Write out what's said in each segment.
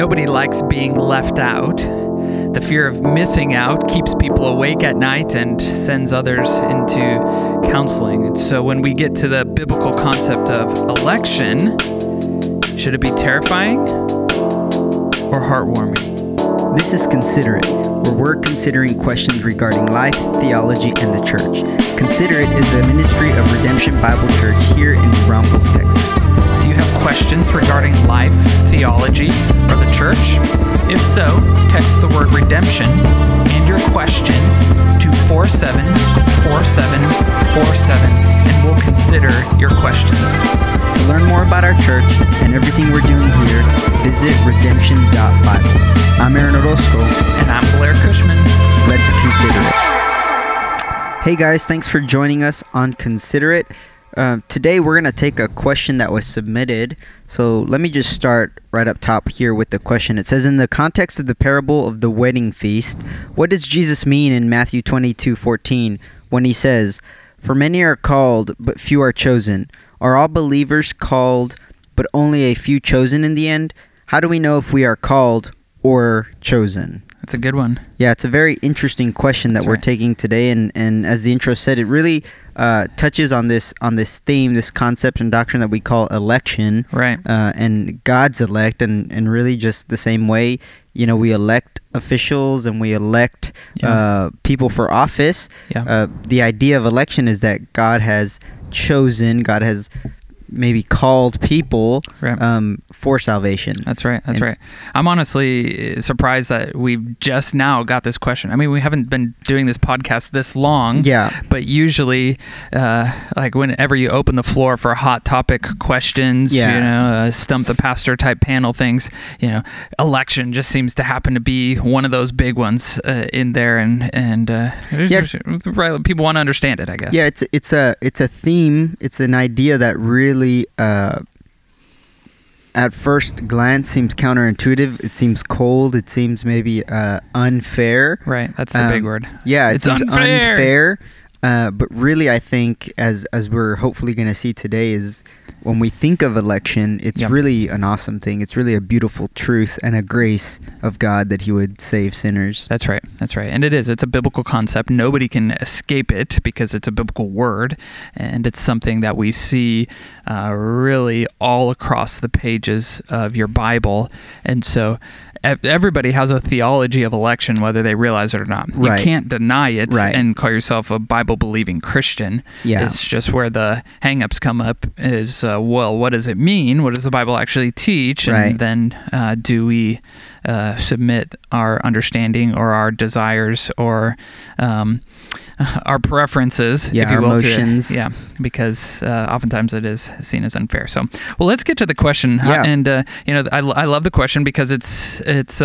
Nobody likes being left out. The fear of missing out keeps people awake at night and sends others into counseling. And so when we get to the biblical concept of election, should it be terrifying or heartwarming? This is Consider It, where we're considering questions regarding life, theology, and the church. Consider It is a ministry of Redemption Bible Church here in New Braunfels, Texas. Have questions regarding life, theology, or the church? If so, text the word redemption and your question to 474747 and we'll consider your questions. To learn more about our church and everything we're doing here, visit redemption.bible. I'm Aaron Orozco. And I'm Blair Cushman. Let's consider it. Hey guys, thanks for joining us on Consider It. Uh, today we're going to take a question that was submitted. So let me just start right up top here with the question. It says, In the context of the parable of the wedding feast, what does Jesus mean in Matthew 22 14 when he says, For many are called, but few are chosen? Are all believers called, but only a few chosen in the end? How do we know if we are called or chosen? That's a good one. Yeah, it's a very interesting question that That's we're right. taking today, and, and as the intro said, it really uh, touches on this on this theme, this concept and doctrine that we call election, Right. uh, and God's elect, and and really just the same way, you know, we elect officials and we elect Yeah. uh, people for office. Yeah. Uh, the idea of election is that God has chosen, God has maybe called people Right. um, for salvation. That's right. That's And- right. I'm honestly surprised that we've just now got this question. I mean, we haven't been doing this podcast this long. Yeah. But usually, uh, like whenever you open the floor for hot topic questions, Yeah. you know, uh, stump the pastor type panel things, you know, election just seems to happen to be one of those big ones uh, in there, and and uh, Yeah. people want to understand it, I guess. Yeah, it's it's a it's a theme. It's an idea that really, uh, at first glance, seems counterintuitive. It seems cold. It seems maybe uh, unfair. Right. That's the Um, big word. Yeah, it It's seems unfair. unfair. Uh, but really, I think as as we're hopefully going to see today is when we think of election, it's Yep. really an awesome thing. It's really a beautiful truth and a grace of God that He would save sinners. That's right. That's right. And it is. It's a biblical concept. Nobody can escape it because it's a biblical word. And it's something that we see uh, really all across the pages of your Bible. And so everybody has a theology of election, whether they realize it or not. Right. You can't deny it Right. and call yourself a Bible believing Christian. Yeah. It's just where the hangups come up is, uh, well, what does it mean? What does the Bible actually teach? And Right. then uh, do we uh, submit our understanding or our desires or um, our preferences, Yeah, if you our will, emotions. yeah, because uh, oftentimes it is seen as unfair. So, well, let's get to the question. Yeah. And uh, you know, I, I love the question because it's it's.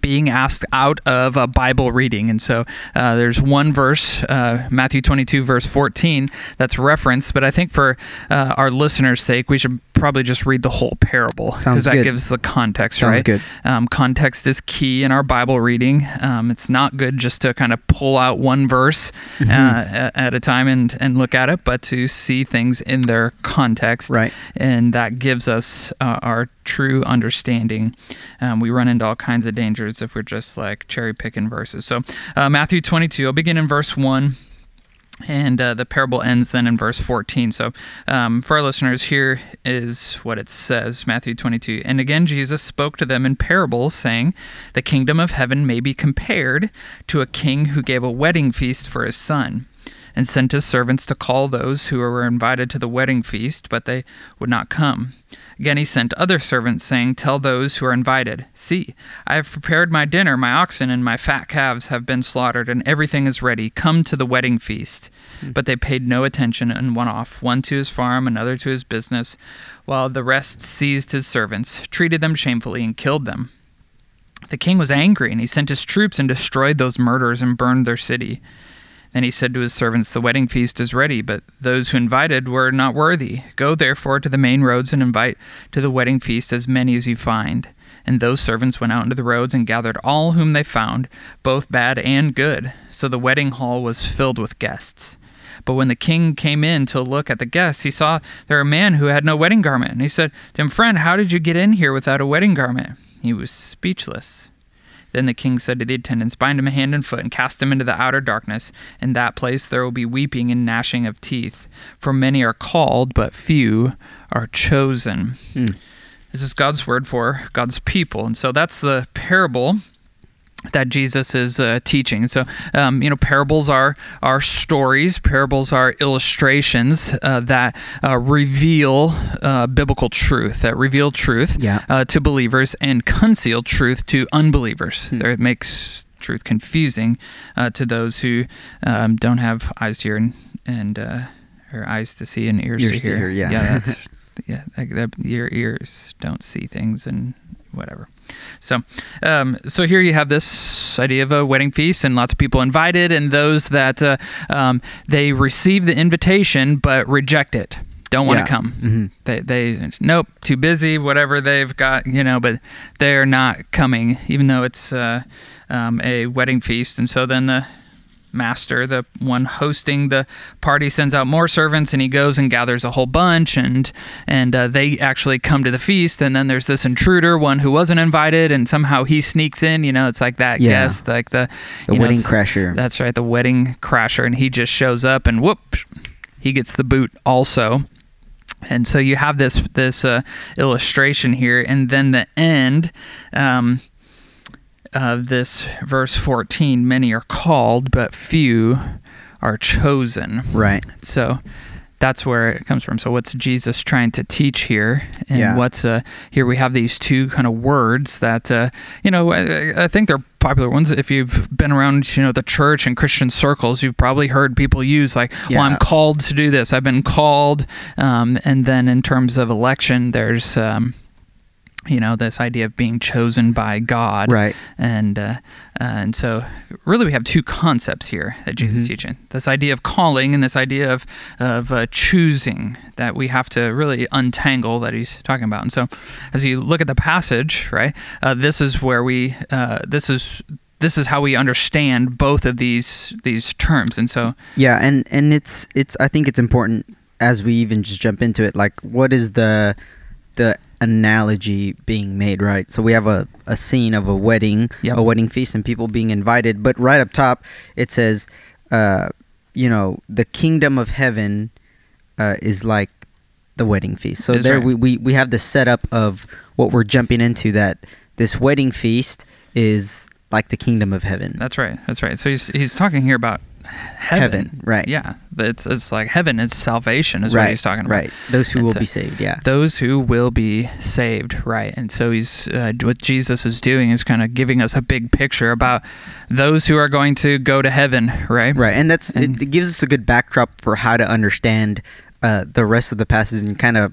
Being asked out of a Bible reading. And so uh, there's one verse, uh, Matthew 22, verse 14, that's referenced. But I think for uh, our listeners' sake, we should probably just read the whole parable because that good. gives the context, Sounds right? good. Um, context is key in our Bible reading. Um, it's not good just to kind of pull out one verse Mm-hmm. uh, at a time and, and look at it, but to see things in their context. Right. And that gives us uh, our true understanding. Um, we run into all kinds of dangers if we're just like cherry picking verses. So, uh, Matthew 22, I'll begin in verse 1. And uh, the parable ends then in verse 14. So, um, for our listeners, here is what it says Matthew 22. And again, Jesus spoke to them in parables, saying, The kingdom of heaven may be compared to a king who gave a wedding feast for his son, and sent his servants to call those who were invited to the wedding feast, but they would not come. Again, he sent other servants, saying, Tell those who are invited, See, I have prepared my dinner, my oxen and my fat calves have been slaughtered, and everything is ready. Come to the wedding feast. Hmm. But they paid no attention and went off, one to his farm, another to his business, while the rest seized his servants, treated them shamefully, and killed them. The king was angry, and he sent his troops and destroyed those murderers and burned their city. Then he said to his servants, The wedding feast is ready, but those who invited were not worthy. Go therefore to the main roads and invite to the wedding feast as many as you find. And those servants went out into the roads and gathered all whom they found, both bad and good. So the wedding hall was filled with guests. But when the king came in to look at the guests, he saw there a man who had no wedding garment. And he said to him, Friend, how did you get in here without a wedding garment? He was speechless. Then the king said to the attendants, Bind him hand and foot and cast him into the outer darkness. In that place there will be weeping and gnashing of teeth. For many are called, but few are chosen. Hmm. This is God's word for God's people. And so that's the parable that Jesus is uh, teaching. So, um, you know, parables are are stories. Parables are illustrations uh, that uh, reveal uh, biblical truth, that reveal truth Yeah. uh, to believers and conceal truth to unbelievers. Hmm. There it makes truth confusing uh, to those who um, don't have eyes to hear and, and uh, or eyes to see and ears, Ears to to hear. hear, yeah. yeah, that's yeah. Like that, your ears don't see things and whatever. So, um, so here you have this idea of a wedding feast, and lots of people invited, and those that uh, um, they receive the invitation but reject it, don't want to Yeah. come. hmm They, they, nope, too busy, whatever they've got, you know, but they're not coming, even though it's uh, um, a wedding feast. And so then the master, the one hosting the party, sends out more servants, and he goes and gathers a whole bunch, and and uh, they actually come to the feast. And then there's this intruder, one who wasn't invited, and somehow he sneaks in. You know, it's like that Yeah. guest, like the The you know, wedding crasher. That's right, the wedding crasher, and he just shows up, and whoop, he gets the boot also. And so you have this this uh, illustration here, and then the end um, of this verse 14: many are called, but few are chosen. right. So that's where it comes from. So what's Jesus trying to teach here? And Yeah. what's uh here we have these two kind of words that uh you know I, I think they're popular ones if you've been around you know the church and Christian circles you've probably heard people use like well I'm called to do this I've been called um, and then in terms of election there's um, you know this idea of being chosen by God Right. and uh, and so really we have two concepts here that Jesus is Mhm. teaching this idea of calling and this idea of of uh, choosing that we have to really untangle that he's talking about and so as you look at the passage right uh, this is where we uh, this is this is how we understand both of these these terms and so Yeah, and and it's it's I think it's important as we even just jump into it like what is the the analogy being made, right? So we have a, a scene of a wedding, Yep. a wedding feast and people being invited, but right up top it says uh you know, the kingdom of heaven uh, is like the wedding feast. So That's there right. we, we we have the setup of what we're jumping into that this wedding feast is like the kingdom of heaven. that's right that's right so he's he's talking here about heaven, right. yeah it's it's like heaven is salvation is right. what he's talking about Right. Those who And will so- be saved, yeah. those who will be saved right and so he's uh, what jesus is doing is kind of giving us a big picture about those who are going to go to heaven right Right, and that's And- it, it gives us a good backdrop for how to understand uh, the rest of the passage and kind of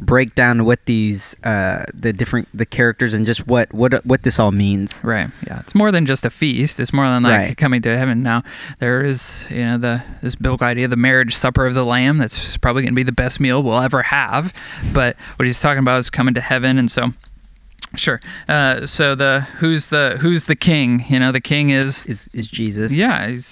break down what these uh, the different the characters and just what what what this all means. Right. Yeah. It's more than just a feast. It's more than like Right. coming to heaven. Now there is, you know, the this biblical idea, the marriage supper of the Lamb. That's probably going to be the best meal we'll ever have. But what he's talking about is coming to heaven, and so. Sure. Uh, so the who's the who's the king? You know, the king is Is is Jesus? yeah, he's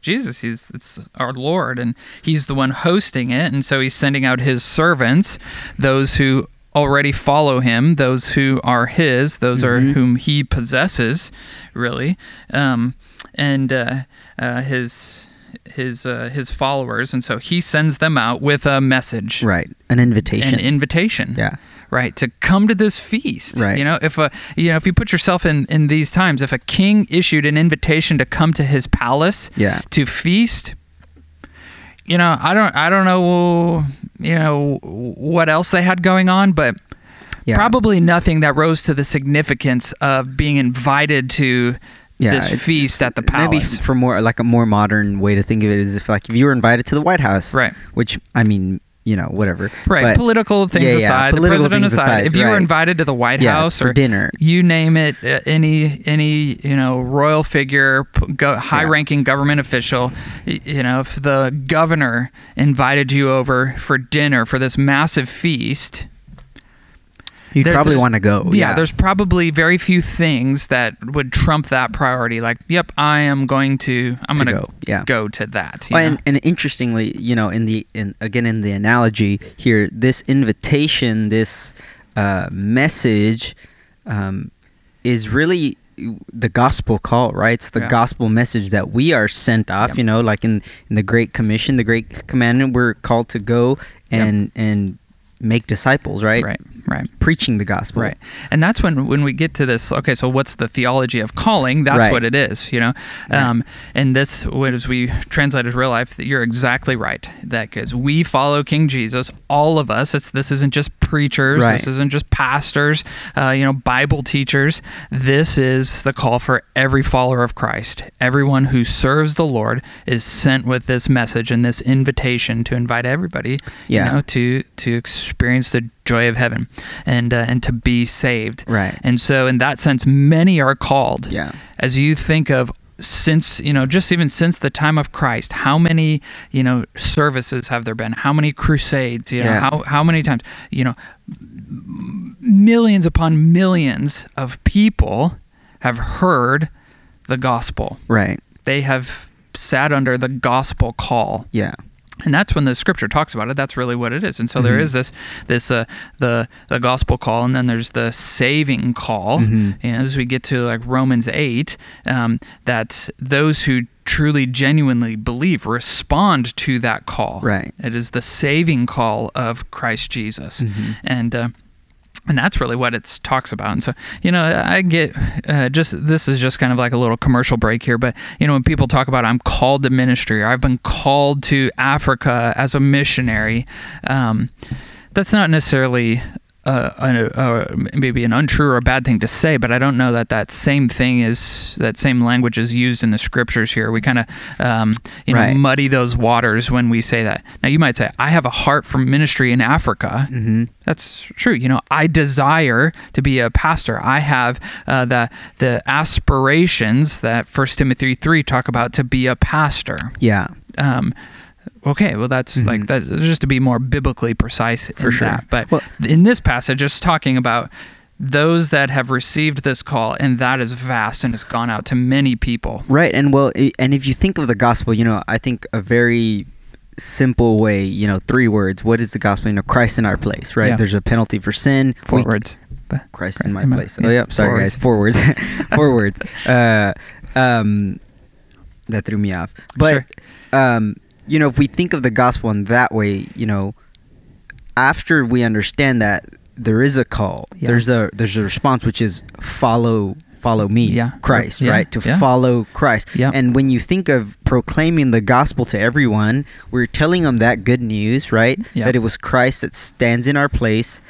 Jesus. He's it's our Lord, and he's the one hosting it, and so he's sending out his servants, those who already follow him, those who are his, those are Mhm. whom he possesses, really, um, and uh, uh, his his uh, his followers, and so he sends them out with a message, Right. An invitation. an invitation, yeah. Right to come to this feast Right. you know if a you know if you put yourself in in these times if a king issued an invitation to come to his palace Yeah. to feast you know i don't i don't know you know what else they had going on but Yeah. probably nothing that rose to the significance of being invited to Yeah, this feast at the palace. Maybe for more like a more modern way to think of it is if like if you were invited to the White House, right Which I mean, you know, whatever. right But- political things Yeah, yeah, aside political the president aside, aside, if you were invited to the white yeah, house for or dinner. you name it uh, any any you know royal figure go, high ranking government official you know if the governor invited you over for dinner for this massive feast You'd there- probably want to go. yeah, there's probably very few things that would trump that priority like yep i am going to i'm going to go, yeah. go to that you Well, know? and, and interestingly, you know, in the in again in the analogy here, this invitation, this uh, message, um, is really the gospel call, right? It's the Yeah. gospel message that we are sent off. Yep. You know, like in in the Great Commission, the Great Commandment, we're called to go Yep. and and make disciples, right? Right. Right. Preaching the gospel. Right. And that's when when we get to this okay, so what's the theology of calling? That's Right. what it is, you know. Right. Um and this what as we translate as real life, you're exactly right. That cuz we follow King Jesus, all of us. It's this isn't just preachers, Right. this isn't just pastors, uh, you know, Bible teachers. This is the call for every follower of Christ. Everyone who serves the Lord is sent with this message and this invitation to invite everybody, Yeah. you know, to to experience the joy of heaven and uh, and to be saved. Right. And so in that sense many are called. Yeah. As you think of since you know just even since the time of Christ how many you know services have there been how many crusades you know Yeah. how how many times you know millions upon millions of people have heard the gospel Right. they have sat under the gospel call Yeah. And that's when the scripture talks about it that's really what it is and so there Mhm. is this this uh the the gospel call and then there's the saving call Mhm. and as we get to like romans 8 um, that those who truly genuinely believe respond to that call Right. it is the saving call of christ jesus Mhm. and uh, and that's really what it talks about. And so, you know, I get uh, just this is just kind of like a little commercial break here, but you know, when people talk about I'm called to ministry or I've been called to Africa as a missionary, um, that's not necessarily. Uh, a, a, maybe an untrue or a bad thing to say, but I don't know that that same thing is that same language is used in the scriptures here. We kind of, um, you know, muddy those waters when we say that. Now, you might say, "I have a heart for ministry in Africa," Mm-hmm. That's true. You know, I desire to be a pastor. I have uh, the the aspirations that First Timothy three talk about to be a pastor. Yeah. Um, okay, well, that's Mhm. like that. Just to be more biblically precise For sure. that. But Well- in this passage, it's talking about those that have received this call, and that is vast and has gone out to many people. Right, and well, and if you think of the gospel, you know, I think a very simple way, you know, three words. What is the gospel? You know, Christ in our place, right? Yeah. There's a penalty for sin. Four We- words. Christ, Christ in my in my- place. yeah, oh, yeah. Sorry, four guys. Four words. four words. Uh, um, that threw me off. But, Sure. um, you know, if we think of the gospel in that way, you know, after we understand that there is a call, Yeah. there's a there's a response which is follow follow me, Yeah. Christ, Yeah. right? To follow Christ. Yeah. And when you think of proclaiming the gospel to everyone, we're telling them that good news, right? Yeah. That it was Christ that stands in our place.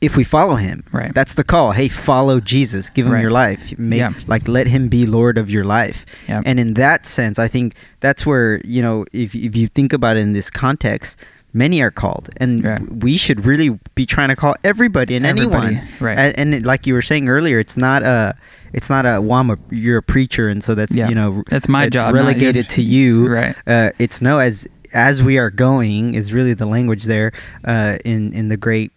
If we follow him, Right. That's the call. Hey, follow Jesus. Give him Right. your life. Make, Yeah. Like let him be Lord of your life. Yeah. And in that sense, I think that's where you know, if if you think about it in this context, many are called, and Right. we should really be trying to call everybody and Everybody, anyone. right. And, and it- like you were saying earlier, it's not a. It's not a well, a, you're a preacher, and so that's Yeah. you know That's my it's job, relegated to you. Right. Uh, it's no as as we are going is really the language there uh, in in the Great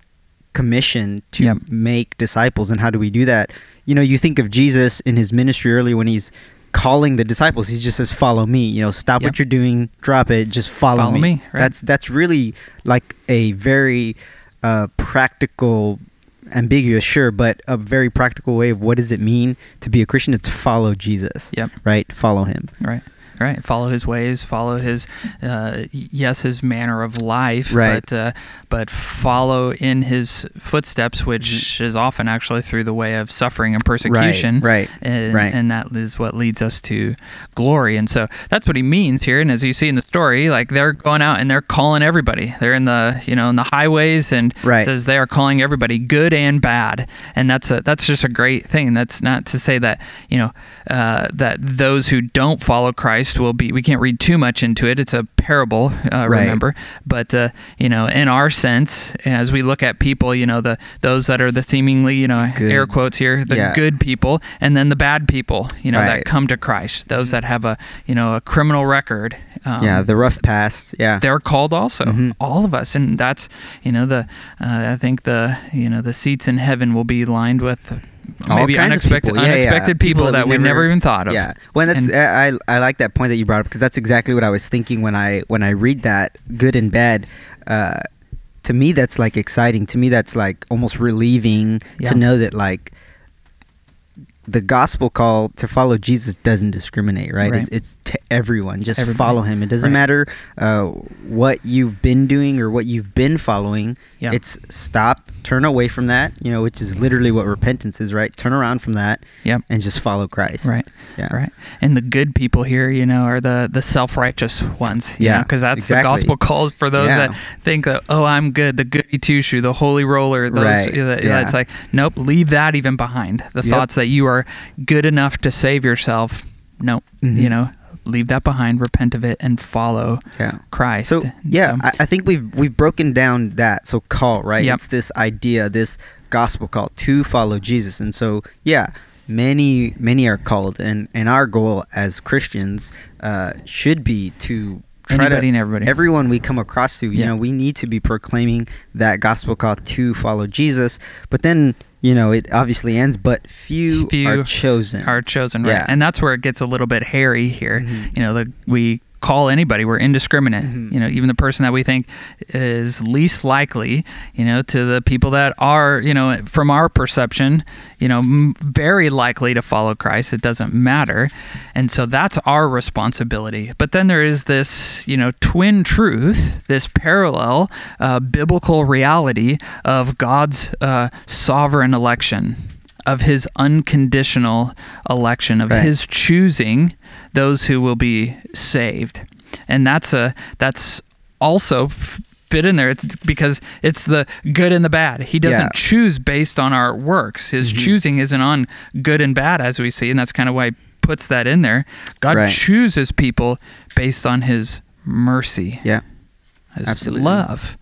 Commission to Yep. make disciples. And how do we do that? You know, you think of Jesus in his ministry early when he's calling the disciples. He just says, "Follow me." You know, stop Yep. what you're doing, drop it, just follow, Follow me, right. That's that's really like a very uh, practical. Ambiguous, sure, but a very practical way of what does it mean to be a Christian? It's to follow Jesus, Yep. right? Follow him. Right. Right. Follow his ways. Follow his, uh, yes, his manner of life. Right. But uh, but follow in his footsteps, which is often actually through the way of suffering and persecution. right, And, right. and that is what leads us to glory. And so that's what he means here. And as you see in the story, like they're going out and they're calling everybody. They're in the you know in the highways and Right. says they are calling everybody good and bad. And that's a that's just a great thing. That's not to say that you know uh, that those who don't follow Christ will be. We can't read too much into it. It's a parable. Uh, Right. Remember, but uh, you know, in our sense, as we look at people, you know, the those that are the seemingly, you know, Good. air quotes here, the Yeah. good people, and then the bad people, you know, Right. that come to Christ. Those that have a you know a criminal record. Um, yeah, the rough past. Yeah, they're called also Mhm. all of us and that's you know the uh, i think the you know the seats in heaven will be lined with All maybe kinds of unexpected people. Yeah, yeah. People people, that we never, never- even thought of Yeah. Well, that's And- I I like that point that you brought up because that's exactly what I was thinking when I when I read that good and bad. Uh, to to me that's like exciting. To me that's like almost relieving Yeah. to know that like the gospel call to follow Jesus doesn't discriminate, right? Right. It's, it's to everyone. Just Everybody. follow him. It doesn't Right. matter uh, what you've been doing or what you've been following. Yeah. It's stop, turn away from that, you know, which is literally what repentance is, right? Turn around from that Yep. and just follow Christ. Right. Yeah. Right. And the good people here, you know, are the the self-righteous ones. you Yeah, Because that's exactly. the gospel calls for those Yeah. that think that, oh, I'm good, the goody two shoe, the holy roller. Those. Right, that- yeah. It's like, nope, leave that even behind. The Yep. thoughts that you are good enough to save yourself. Nope. Mhm. You know, leave that behind, repent of it, and follow Yeah. Christ. So yeah, So- I, I think we've we've broken down that. So call right. Yep. It's this idea, this gospel call to follow Jesus, and so yeah, many many are called, and and our goal as Christians uh, should be to try Anybody to and everybody. everyone we come across to. You Yeah. know, we need to be proclaiming that gospel call to follow Jesus, but then. You know, it obviously ends, but few, Few are chosen. are chosen right Yeah. and that's where it gets a little bit hairy here Mhm. you know the, we call anybody we're indiscriminate. Mhm. you know even the person that we think is least likely you know to the people that are you know from our perception you know m- very likely to follow christ it doesn't matter. And so that's our responsibility. But then there is this you know twin truth this parallel uh, biblical reality of god's uh, sovereign election of his unconditional election of Right. his choosing those who will be saved and that's a that's also fit in there it's because it's the good and the bad he doesn't Yeah. choose based on our works his Mhm. choosing isn't on good and bad as we see and that's kind of why he puts that in there god Right. chooses people based on his mercy Yeah. his Absolutely. love.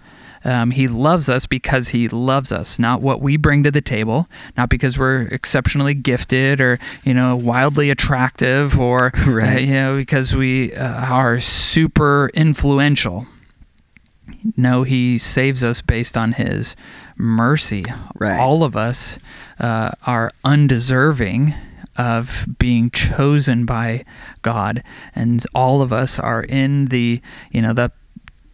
Um, he loves us because he loves us, not what we bring to the table, not because we're exceptionally gifted or you know wildly attractive or Right. uh, you know because we uh, are super influential. No, he saves us based on his mercy. Right. All of us uh, are undeserving of being chosen by God, and all of us are in the you know the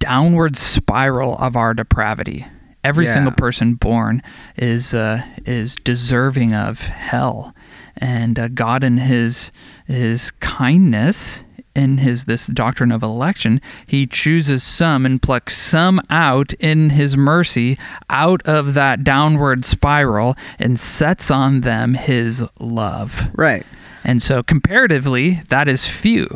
downward spiral of our depravity. Every Yeah. single person born is uh, is deserving of hell, and uh, God in His His kindness in his this doctrine of election, he chooses some and plucks some out in his mercy out of that downward spiral and sets on them his love. Right. And so, comparatively, that is few.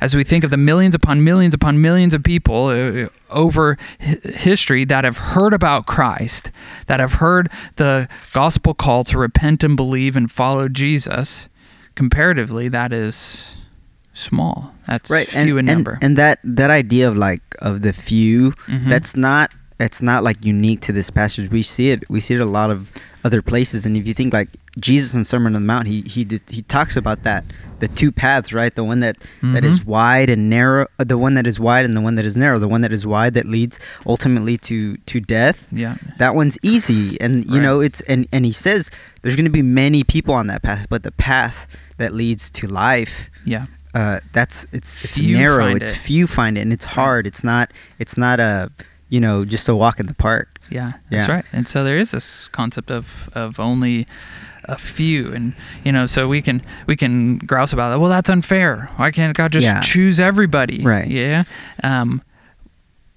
As we think of the millions upon millions upon millions of people uh, over hi- history that have heard about Christ, that have heard the gospel call to repent and believe and follow Jesus, comparatively, that is small. That's right few and, in and- number. and that that idea of like of the few Mhm. that's not that's not like unique to this passage we see it we see it a lot of other places and if you think like jesus in sermon on the mount he he he talks about that the two paths right the one that that is Mhm. wide and narrow uh, the one that is wide and the one that is narrow the one that is wide that leads ultimately to to death yeah. that one's easy and you Right. know it's and and he says there's going to be many people on that path but the path that leads to life Yeah. uh, that's it's it's Few narrow. It's it. few find it, and it's hard. It's not it's not a you know just a walk in the park. Yeah, that's Yeah. right. And so there is this concept of of only a few, and you know, so we can we can grouse about that. Well, that's unfair. Why can't God just Yeah. choose everybody? Right. Yeah. Um,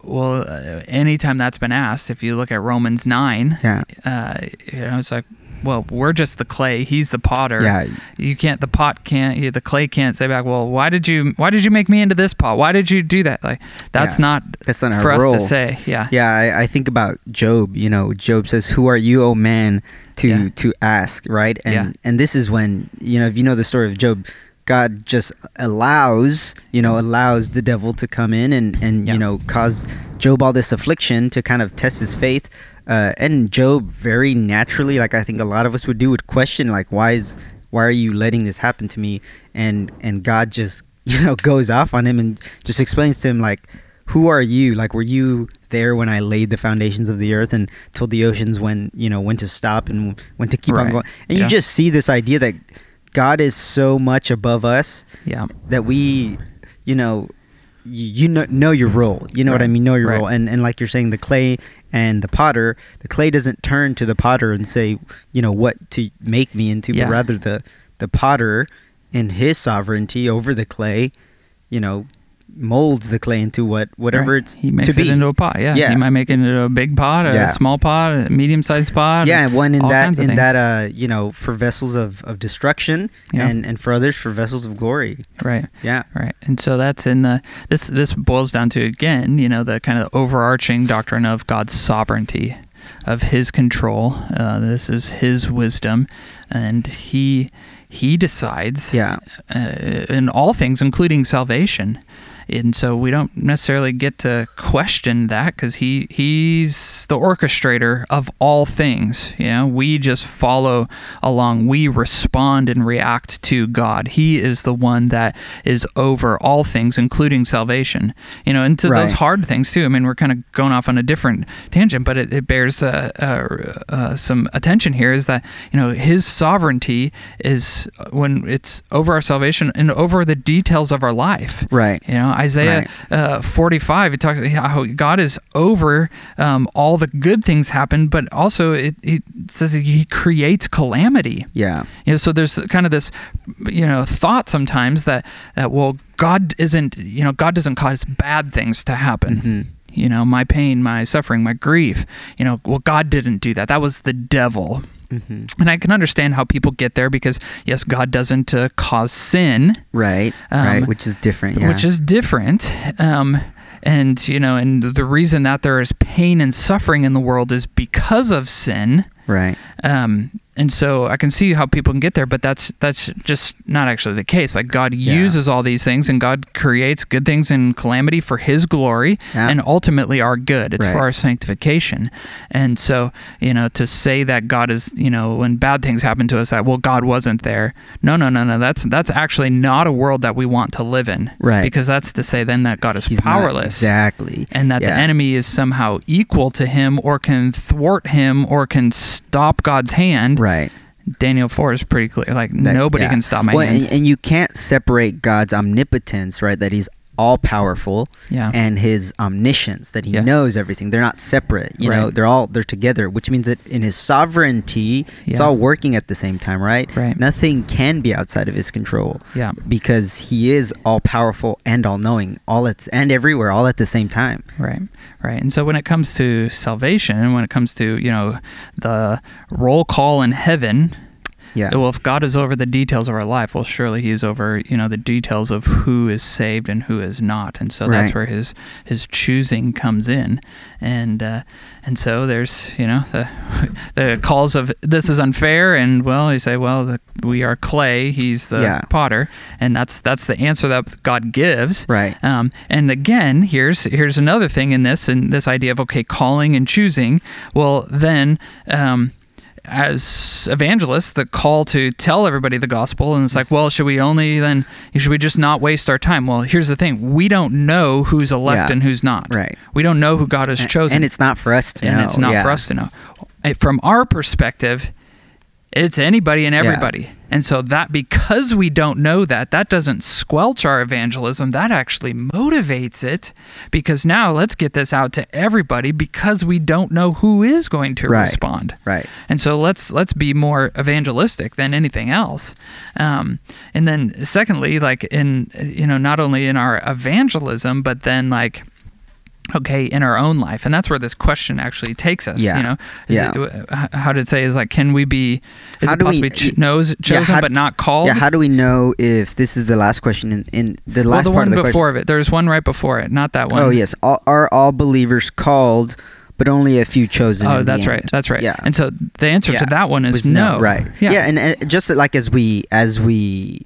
well, uh, anytime that's been asked, if you look at Romans nine, Yeah, uh, you know, it's like, well, we're just the clay. He's the potter. yeah, You can't. The pot can't. The clay can't say back. Well, why did you? Why did you make me into this pot? Why did you do that? Like, that's Yeah. not that's not for us to say. Yeah. Yeah, I, I think about Job. You know, Job says, "Who are you, O man, to Yeah. to ask?" Right, and Yeah. and this is when you know if you know the story of Job. God just allows, you know, allows the devil to come in and, and you know, cause Job all this affliction to kind of test his faith. Uh, and Job very naturally, like I think a lot of us would do, would question like, why is, why are you letting this happen to me? And and God just, you know, goes off on him and just explains to him like, who are you? Like, were you there when I laid the foundations of the earth and told the oceans when, you know, when to stop and when to keep on going? And Yeah. you just see this idea that God is so much above us Yeah. that we, you know, you, you know, know your role. You know what I mean? Know your Right. role. And and like you're saying, the clay and the potter, the clay doesn't turn to the potter and say, you know, what to make me into, Yeah. but rather the the potter in his sovereignty over the clay, you know, molds the clay into what whatever Right. it's he makes to it be. into a pot. Yeah. Yeah. He might make it into a big pot, a Yeah. small pot, a medium-sized pot. yeah, one in that in that uh, you know, for vessels of, of destruction Yeah. and and for others for vessels of glory. Right. Yeah. Right. And so that's in the this this boils down to again, you know, the kind of overarching doctrine of God's sovereignty, of his control. Uh, this is his wisdom and he he decides Yeah. uh, in all things including salvation. And so we don't necessarily get to question that because he he's the orchestrator of all things. You know, we just follow along. We respond and react to God. He is the one that is over all things, including salvation. You know, and to Right. those hard things too. I mean, we're kind of going off on a different tangent, but it, it bears uh, uh, uh, some attention here. Is that you know His sovereignty is when it's over our salvation and over the details of our life. Right. You know, Isaiah uh, 45, it talks about how God is over um, all the good things happen, but also it, it says he creates calamity. Yeah. You know, so there's kind of this, you know, thought sometimes that, that well, God isn't, you know, God doesn't cause bad things to happen. Mhm. You know, my pain, my suffering, my grief. You know, well, God didn't do that. That was the devil. Hmm And I can understand how people get there because, yes, God doesn't uh, cause sin Right. Um, right. Which is different. Yeah. which is different. Um, and you know, and the reason that there is pain and suffering in the world is because of sin. right. Um, and so I can see how people can get there, but that's that's just not actually the case. Like God Yeah. uses all these things, and God creates good things in calamity for His glory, Yeah. and ultimately our good. It's for our sanctification. And so you know, to say that God is, you know, when bad things happen to us, that well, God wasn't there. No, no, no, no. That's that's actually not a world that we want to live in. Right. Because that's to say then that God is He's powerless exactly. and that the enemy is somehow equal to him or can thwart him or can stop God's hand. Right. Daniel 4 is pretty clear. Like, That- nobody yeah. can stop my well, hand. And, and you can't separate God's omnipotence, right? That He's all powerful, Yeah. and His omniscience, that He Yeah. knows everything. They're not separate. You know, they're all they're together, which means that in His sovereignty, it's all working at the same time, right? Right. Nothing can be outside of His control yeah. because He is all powerful and all knowing, all at and everywhere, all at the same time. Right, right. And so when it comes to salvation, and when it comes to, you know, the roll call in heaven, Yeah. well, if God is over the details of our life, well, surely He is over, you know, the details of who is saved and who is not, and so that's where His His choosing comes in, and uh, and so there's, you know, the the calls of this is unfair, and well, you say, well, the, we are clay, He's the Yeah. potter, and that's that's the answer that God gives, Right. um, and again, here's here's another thing in this, and this idea of okay, calling and choosing. Well, then, um, as evangelists, the call to tell everybody the gospel, and it's like, well, should we only then? Should we just not waste our time? Well, here's the thing: we don't know who's elect Yeah. and who's not. Right. We don't know who God has chosen, and it's not for us to know. and know. it's not yeah. for us to know. From our perspective, it's anybody and everybody. And so that because we don't know that, that doesn't squelch our evangelism. That actually motivates it because now let's get this out to everybody because we don't know who is going to Right. respond. Right. And so let's let's be more evangelistic than anything else. Um, and then secondly, like in you know not only in our evangelism, but then like okay in our own life, and that's where this question actually takes us. Yeah. You know, is Yeah. it, uh, how did it say is like can we be is How it do we- possibly ch- knows, yeah, chosen how- but not called? Yeah. How do we know if this is the last question in, in the well, last the part one of the question? before it. There's one right before it, not that one. Oh yes, all, are all believers called, but only a few chosen? Oh, that's right. That's right. Yeah. And so the answer Yeah. to that one is Was no. Right. Yeah. Yeah. and, and just like as we as we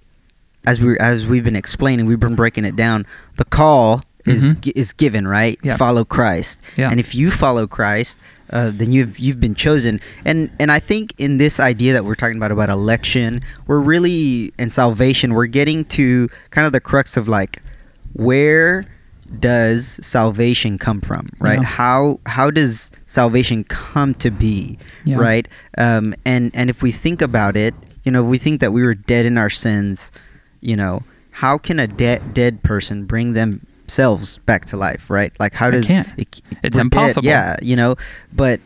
as we as we've been explaining, we've been breaking it down. The call is Mhm. gi- is given, right? Follow Christ. And if you follow Christ, uh, then you've you've been chosen. And and I think in this idea that we're talking about about election, we're really in salvation. We're getting to kind of the crux of like where does salvation come from, right? Yeah. How how does salvation come to be, Yeah. right? Um, and and if we think about it, you know, we think that we were dead in our sins. You know, how can a dead dead person bring them themselves back to life, right? Like how does it, It's we're dead, impossible. Yeah, you know, but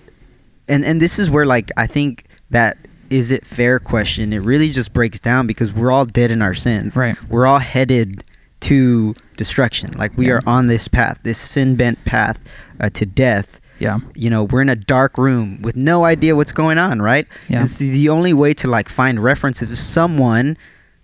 and and this is where like I think that is it fair question. It really just breaks down because we're all dead in our sins. Right. We're all headed to destruction. Like we Yeah. are on this path, this sin bent path uh, to death. Yeah. You know, we're in a dark room with no idea what's going on, right? Yeah. And so the only way to like find reference is someone,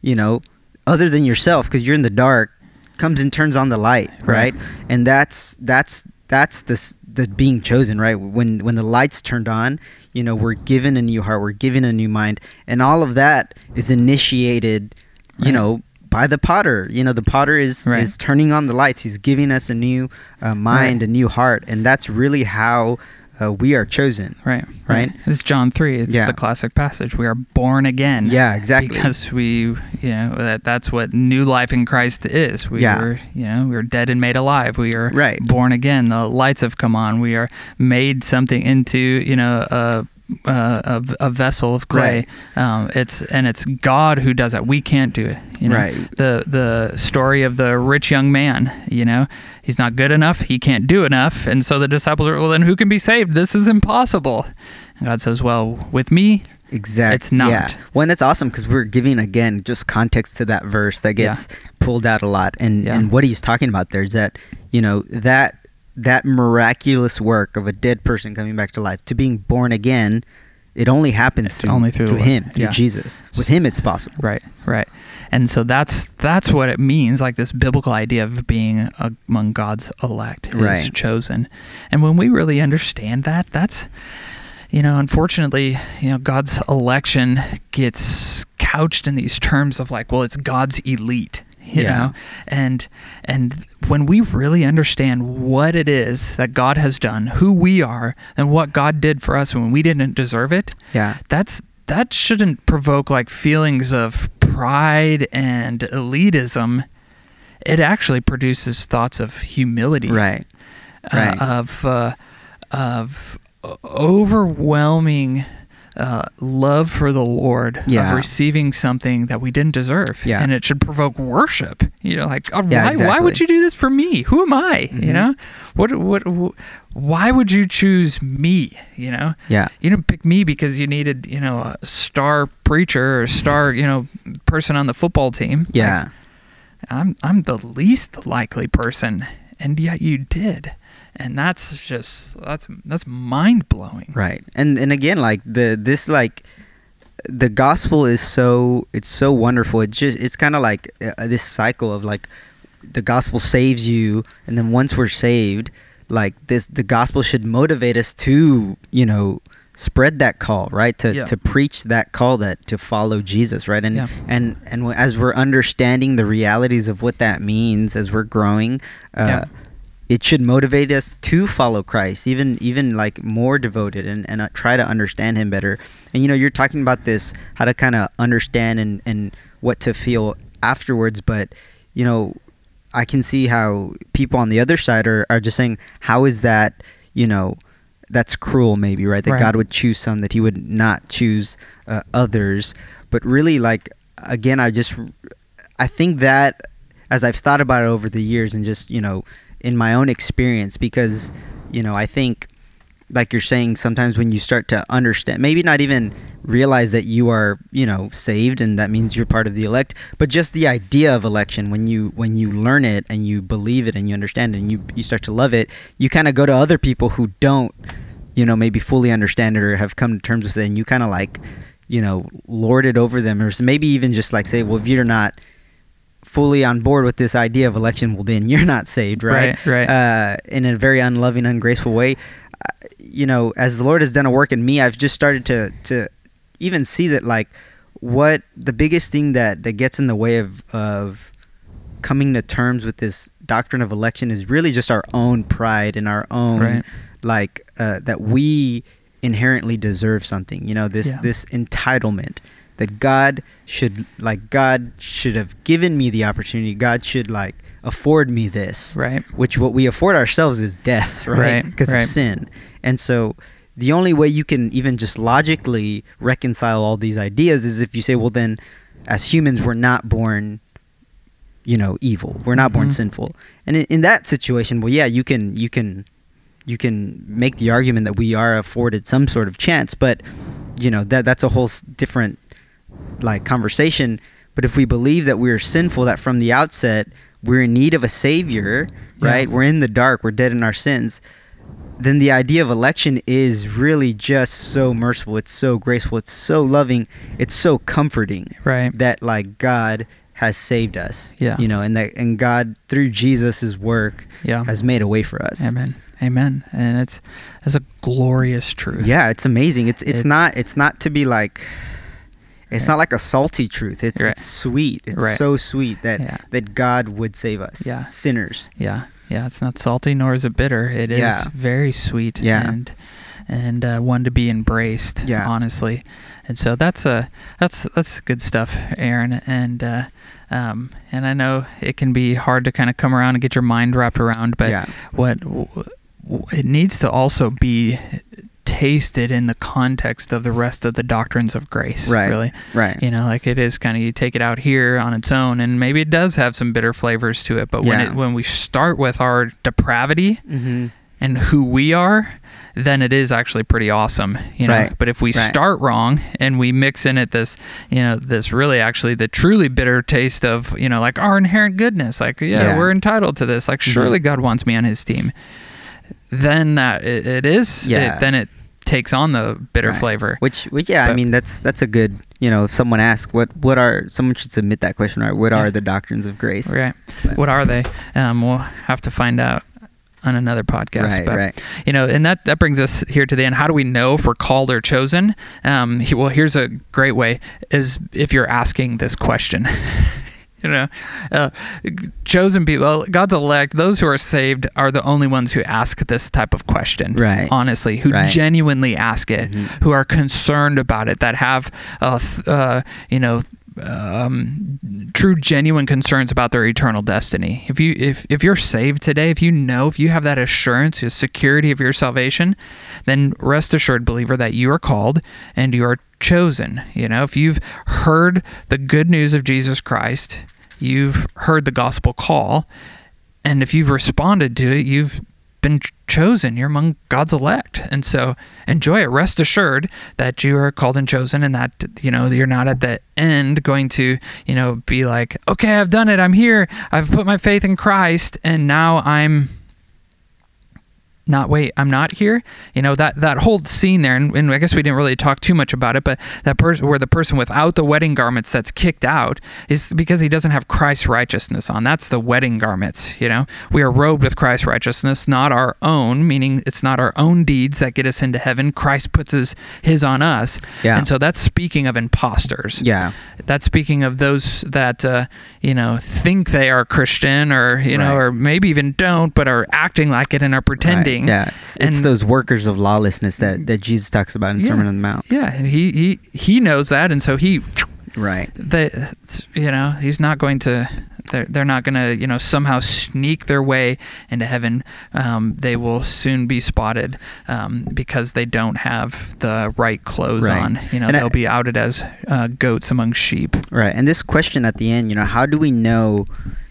you know, other than yourself, because you're in the dark, comes and turns on the light, Right. right? And that's that's that's the the being chosen, right? When when the lights turned on, you know, we're given a new heart, we're given a new mind, and all of that is initiated, you know, by the potter. You know, the potter is Right. is turning on the lights. He's giving us a new uh, mind, Right. a new heart, and that's really how uh, we are chosen. Right. Right? It's John 3. It's Yeah. the classic passage. We are born again. Yeah, exactly. Because we, you know, that, that's what new life in Christ is. We Yeah. were, you know, we are dead and made alive. We are Right. born again. The lights have come on. We are made something into, you know, a, a, a vessel of clay. Um, it's and it's God who does it. We can't do it. You know, Right. the the story of the rich young man. You know, he's not good enough. He can't do enough, and so the disciples are, well, then who can be saved? This is impossible. And God says, well, with me, Exactly. It's not. Yeah. Well, and that's awesome because we're giving again just context to that verse that gets pulled out a lot, and Yeah. and what he's talking about there is that you know that that miraculous work of a dead person coming back to life to being born again, it only happens It's through, only through through him, through Yeah. Jesus. With him, it's possible. Right, right. And so that's that's what it means, like this biblical idea of being among God's elect, His Right. chosen. And when we really understand that, that's you know, unfortunately, you know, God's election gets couched in these terms of like, well, it's God's elite. You Yeah. know, and and when we really understand what it is that God has done, who we are, and what God did for us when we didn't deserve it, Yeah. that's that shouldn't provoke like feelings of pride and elitism. It actually produces thoughts of humility, Right. uh, right. of uh, of overwhelming uh, love for the Lord, Yeah. of receiving something that we didn't deserve, Yeah. and it should provoke worship. You know, like oh, Yeah, why, why would you do this for me? Who am I? You Mhm. know, what what wh- why would you choose me? You know, Yeah. you didn't pick me because you needed, you know, a star preacher or a star, you know, person on the football team. Yeah. Like, I'm I'm the least likely person, and yet you did, and that's just that's that's mind blowing. Right. And and again like the this like the gospel is so it's so wonderful. It's just it's kind of like uh, this cycle of like the gospel saves you and then once we're saved like this the gospel should motivate us to, you know, spread that call, right? To Yeah. to preach that call that to follow Jesus, right? And Yeah. and and as we're understanding the realities of what that means as we're growing, uh Yeah. It should motivate us to follow Christ, even even like more devoted and and uh, try to understand Him better. And you know, you're talking about this how to kind of understand and and what to feel afterwards, but you know, I can see how people on the other side are are just saying, how is that, you know, that's cruel maybe, right? That Right. God would choose some that He would not choose uh, others, but really like again, I just I think that as I've thought about it over the years and just, you know, in my own experience because, you know, I think like you're saying sometimes when you start to understand maybe not even realize that you are, you know, saved and that means you're part of the elect, but just the idea of election when you when you learn it and you believe it and you understand it and you you start to love it, you kind of go to other people who don't, you know, maybe fully understand it or have come to terms with it and you kind of like you know, lord it over them, or maybe even just like say, well, if you're not fully on board with this idea of election, well, then you're not saved, right? Right, right. Uh, in a very unloving, ungraceful way. Uh, you know, as the Lord has done a work in me, I've just started to to even see that like what the biggest thing that that gets in the way of of coming to terms with this doctrine of election is really just our own pride and our own Right. like uh, that we inherently deserve something you know this Yeah. this entitlement that god should like god should have given me the opportunity god should like afford me this Right. which what we afford ourselves is death right Right, because right. of sin and so the only way you can even just logically reconcile all these ideas is if you say well then as humans we're not born you know evil we're not born Mhm. sinful and in, in that situation well yeah you can you can you can make the argument that we are afforded some sort of chance but you know that that's a whole different like conversation but if we believe that we're sinful that from the outset we're in need of a savior Yeah. right we're in the dark we're dead in our sins then the idea of election is really just so merciful it's so graceful it's so loving it's so comforting Right. that like god has saved us Yeah. you know and that and god through jesus' work Yeah. has made a way for us Amen. Amen. And it's it's a glorious truth. yeah it's amazing it's it's It's- not it's not to be like it's Yeah. not like a salty truth it's, Right. it's sweet it's Right. so sweet that Yeah. that god would save us Yeah. sinners Yeah, yeah, it's not salty nor is it bitter. It is very sweet Yeah. and and uh, one to be embraced. Yeah. honestly, and so that's a that's that's good stuff, Aaron. And uh, um, and I know it can be hard to kind of come around and get your mind wrapped around, but yeah what w- w- it needs to also be tasted in the context of the rest of the doctrines of grace. Right. Really, right you know, like it is kind of you take it out here on its own, and maybe it does have some bitter flavors to it. But when Yeah. it when we start with our depravity mm-hmm. and who we are, then it is actually pretty awesome, you know. Right. But if we Right. start wrong and we mix in it this, you know, this really actually the truly bitter taste of, you know, like our inherent goodness, like yeah, Yeah. we're entitled to this, like Mhm. surely God wants me on His team. Then that it, it is, Yeah. it, then it takes on the bitter Right. flavor. Which, which, yeah, I mean, that's that's a good. You know, if someone asks, what what are someone should submit that question, right? What Yeah. are the doctrines of grace? Right. But- What are they? Um, we'll have to find out on another podcast. Right, but, right. You know, and that, that brings us here to the end. How do we know if we're called or chosen? Um, he- well, here's a great way is if you're asking this question. you know, uh, chosen people, God's elect, those who are saved are the only ones who ask this type of question. Right. Honestly, who Right. genuinely ask it, Mhm. who are concerned about it, that have, uh, th- uh, you know, um, true genuine concerns about their eternal destiny. If you if if you're saved today, if you know, if you have that assurance, the security of your salvation, then rest assured, believer, that you are called and you are chosen. You know, if you've heard the good news of Jesus Christ, you've heard the gospel call, and if you've responded to it, you've been chosen. You're among God's elect. And so enjoy it. Rest assured that you are called and chosen and that, you know, you're not at the end going to, you know, be like, okay, I've done it. I'm here. I've put my faith in Christ and now I'm not wait i'm not here you know that that whole scene there and, and i guess we didn't really talk too much about it but that person where the person without the wedding garments that's kicked out is because he doesn't have christ's righteousness on that's the wedding garments you know we are robed with christ's righteousness not our own meaning it's not our own deeds that get us into heaven christ puts his his on us Yeah. and so that's speaking of imposters Yeah. that's speaking of those that uh, you know think they are Christian or you know or maybe even don't but are acting like it and are pretending. Right. Yeah. It's, it's those workers of lawlessness that, that Jesus talks about in Yeah. Sermon on the Mount. Yeah, and he he he knows that, and so he, Right. they, you know, he's not going to. They're, they're not going to, you know, somehow sneak their way into heaven. Um, they will soon be spotted um, because they don't have the right clothes Right. on. You know, And they'll be outed as uh, goats among sheep. Right. And this question at the end, you know, how do we know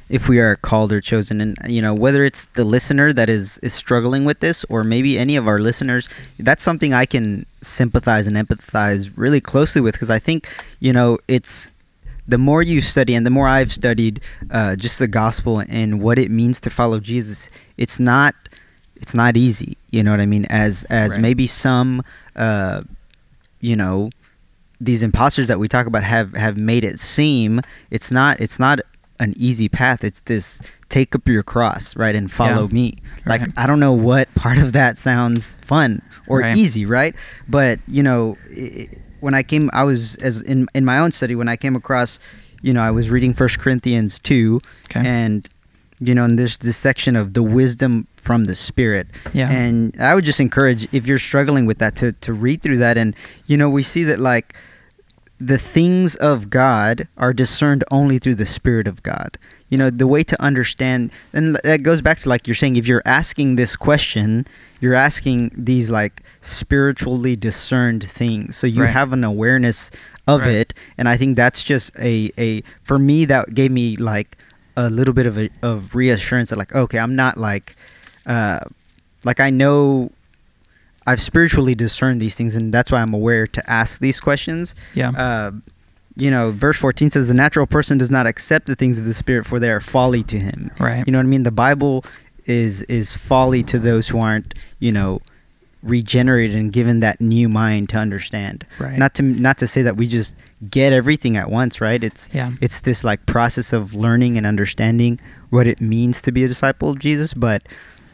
if we are called or chosen? And you know, whether it's the listener that is is struggling with this, or maybe any of our listeners, that's something I can sympathize and empathize really closely with because I think you know it's the more you study and the more I've studied uh, just the gospel and what it means to follow Jesus, it's not it's not easy. You know what I mean? As as Right. maybe some uh, you know these imposters that we talk about have have made it seem it's not it's not an easy path. It's this take up your cross, right, and follow Yeah. me. Like Right. I don't know what part of that sounds fun or Right. easy, right? But you know, i when I came, I was as in in my own study when I came across, you know, I was reading First Corinthians two, Okay. and you know, and there's this section of the wisdom from the Spirit, Yeah. and I would just encourage if you're struggling with that to to read through that, and you know, we see that like the things of God are discerned only through the Spirit of God. You know, the way to understand, and that goes back to like you're saying, if you're asking this question, you're asking these like spiritually discerned things. So you Right. have an awareness of Right. it. And I think that's just a, a, for me, that gave me like a little bit of a of reassurance that like okay, I'm not like uh like I know I've spiritually discerned these things and that's why I'm aware to ask these questions. Yeah. Uh you know, verse 14 says the natural person does not accept the things of the spirit for they are folly to him. Right. You know what I mean? The Bible is is folly to those who aren't, you know, regenerated and given that new mind to understand. Right. Not to not to say that we just get everything at once, right? It's Yeah. it's this like process of learning and understanding what it means to be a disciple of Jesus, but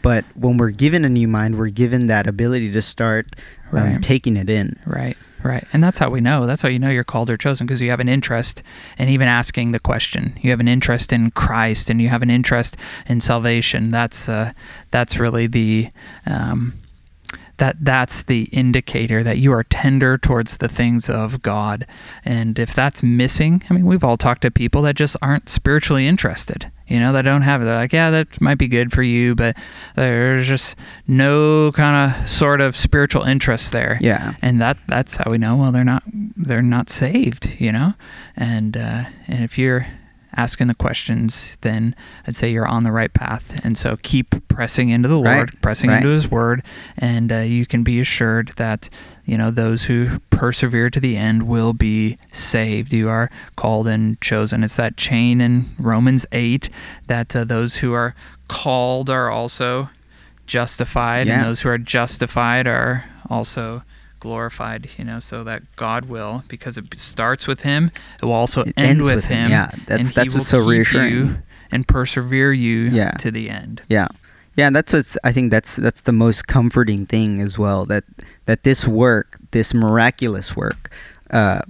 but when we're given a new mind, we're given that ability to start um, Right. taking it in. Right, right. And that's how we know. That's how you know you're called or chosen because you have an interest in even asking the question. You have an interest in Christ and you have an interest in salvation. That's uh, that's really the um, that that's the indicator that you are tender towards the things of God. And if that's missing, I mean, we've all talked to people that just aren't spiritually interested. You know, that don't have it. They're like, yeah, that might be good for you, but there's just no kind of sort of spiritual interest there Yeah. and that that's how we know well they're not they're not saved you know and uh, and if you're asking the questions then i'd say you're on the right path and so keep pressing into the Right, lord pressing right. into his word and uh, you can be assured that you know those who persevere to the end will be saved you are called and chosen it's that chain in romans 8 that uh, those who are called are also justified Yeah. and those who are justified are also glorified you know so that god will because it starts with him it will also It end with, with him. him Yeah, that's- that's will what's so reassuring. you and persevere you Yeah. to the end Yeah. Yeah, that's what's I think that's that's the most comforting thing as well that that this work, this miraculous work, uh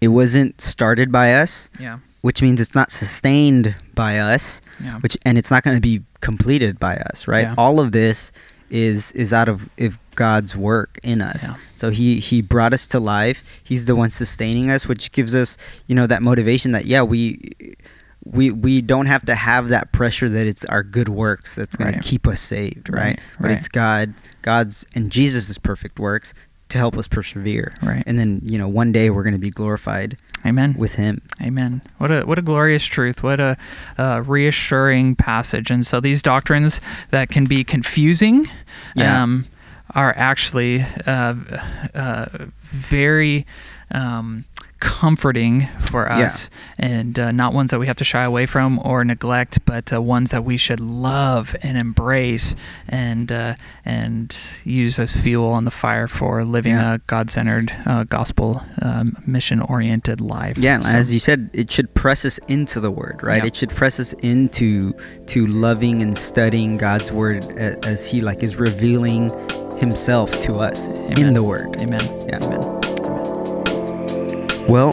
it wasn't started by us, yeah which means it's not sustained by us, yeah which and it's not going to be completed by us, right? Yeah. All of this is is out of if God's work in us. Yeah. So he he brought us to life. He's the one sustaining us, which gives us, you know, that motivation that yeah, we we we don't have to have that pressure that it's our good works that's going Right. to keep us saved, right? Right, But right. it's God God's and Jesus's perfect works to help us persevere. Right. And then, you know, one day we're going to be glorified amen with him. Amen. What a what a glorious truth. What a uh, reassuring passage. And so these doctrines that can be confusing Yeah. um, are actually uh, uh, very um, comforting for Yeah. us, and uh, not ones that we have to shy away from or neglect, but uh, ones that we should love and embrace and uh, and use as fuel on the fire for living Yeah. a God-centered, uh, gospel, um, mission-oriented life. Yeah, So- as you said, it should press us into the word, right? Yeah. It should press us into to loving and studying God's word as he like is revealing himself to us in the word. Amen. Yeah. Amen. Well,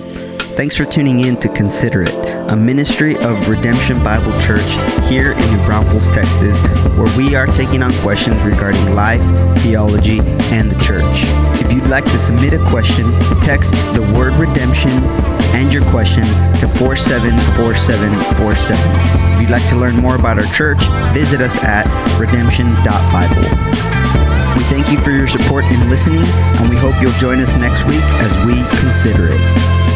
thanks for tuning in to Consider It, a ministry of Redemption Bible Church here in New Braunfels, Texas, where we are taking on questions regarding life, theology, and the church. If you'd like to submit a question, text the word redemption and your question to 474747. If you'd like to learn more about our church, visit us at redemption.bible. We thank you for your support in listening, and we hope you'll join us next week as we consider it.